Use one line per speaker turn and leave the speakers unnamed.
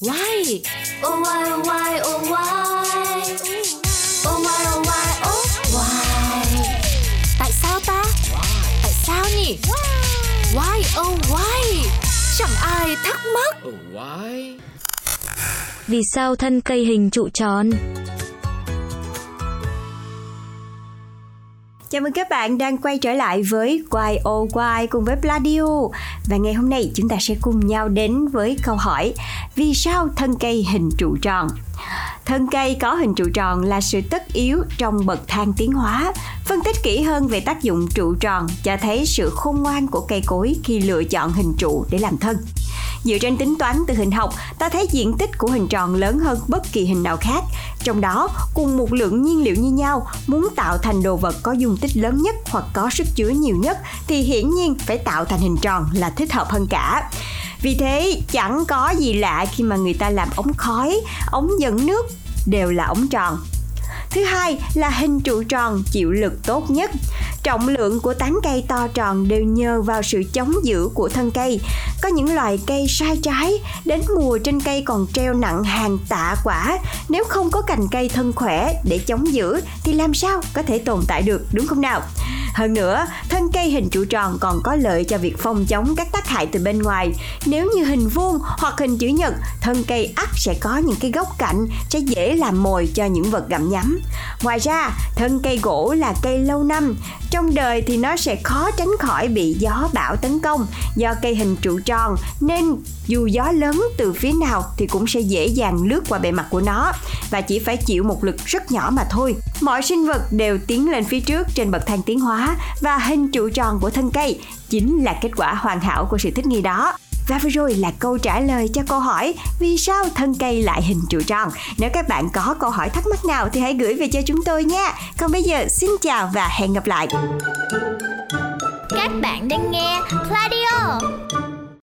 Why? Oh why oh why oh why? Oh why oh why oh why? Tại sao ta? Tại sao nhỉ? Why oh why? Chẳng ai thắc mắc.
Oh, why?
Vì sao thân cây hình trụ tròn?
Chào mừng các bạn đang quay trở lại với Quay ô Quay cùng với Pladio Và ngày hôm nay chúng ta sẽ cùng nhau đến với câu hỏi, Vì sao thân cây hình trụ tròn? Thân cây có hình trụ tròn là sự tất yếu trong bậc thang tiến hóa. Phân tích kỹ hơn về tác dụng trụ tròn cho thấy sự khôn ngoan của cây cối khi lựa chọn hình trụ để làm thân. Dựa trên tính toán từ hình học, ta thấy diện tích của hình tròn lớn hơn bất kỳ hình nào khác. Trong đó, cùng một lượng nhiên liệu như nhau, muốn tạo thành đồ vật có dung tích lớn nhất hoặc có sức chứa nhiều nhất thì hiển nhiên phải tạo thành hình tròn là thích hợp hơn cả. Vì thế, chẳng có gì lạ khi mà người ta làm ống khói, ống dẫn nước đều là ống tròn. Thứ hai là hình trụ tròn chịu lực tốt nhất. Trọng lượng của tán cây to tròn đều nhờ vào sự chống giữ của thân cây. Có những loài cây sai trái, đến mùa trên cây còn treo nặng hàng tạ quả. Nếu không có cành cây thân khỏe để chống giữ thì làm sao có thể tồn tại được đúng không nào? Hơn nữa, thân cây hình trụ tròn còn có lợi cho việc phòng chống các tác hại từ bên ngoài. Nếu như hình vuông hoặc hình chữ nhật, thân cây ắt sẽ có những cái góc cạnh sẽ dễ làm mồi cho những vật gặm nhắm. Ngoài ra, thân cây gỗ là cây lâu năm, trong đời thì nó sẽ khó tránh khỏi bị gió bão tấn công do cây hình trụ tròn nên dù gió lớn từ phía nào thì cũng sẽ dễ dàng lướt qua bề mặt của nó và chỉ phải chịu một lực rất nhỏ mà thôi. Mọi sinh vật đều tiến lên phía trước trên bậc thang tiến hóa và hình trụ tròn của thân cây chính là kết quả hoàn hảo của sự thích nghi đó. Và vừa rồi là câu trả lời cho câu hỏi, Vì sao thân cây lại hình trụ tròn? Nếu các bạn có câu hỏi thắc mắc nào thì hãy gửi về cho chúng tôi nha Còn bây giờ, xin chào và hẹn gặp lại
Các bạn đang nghe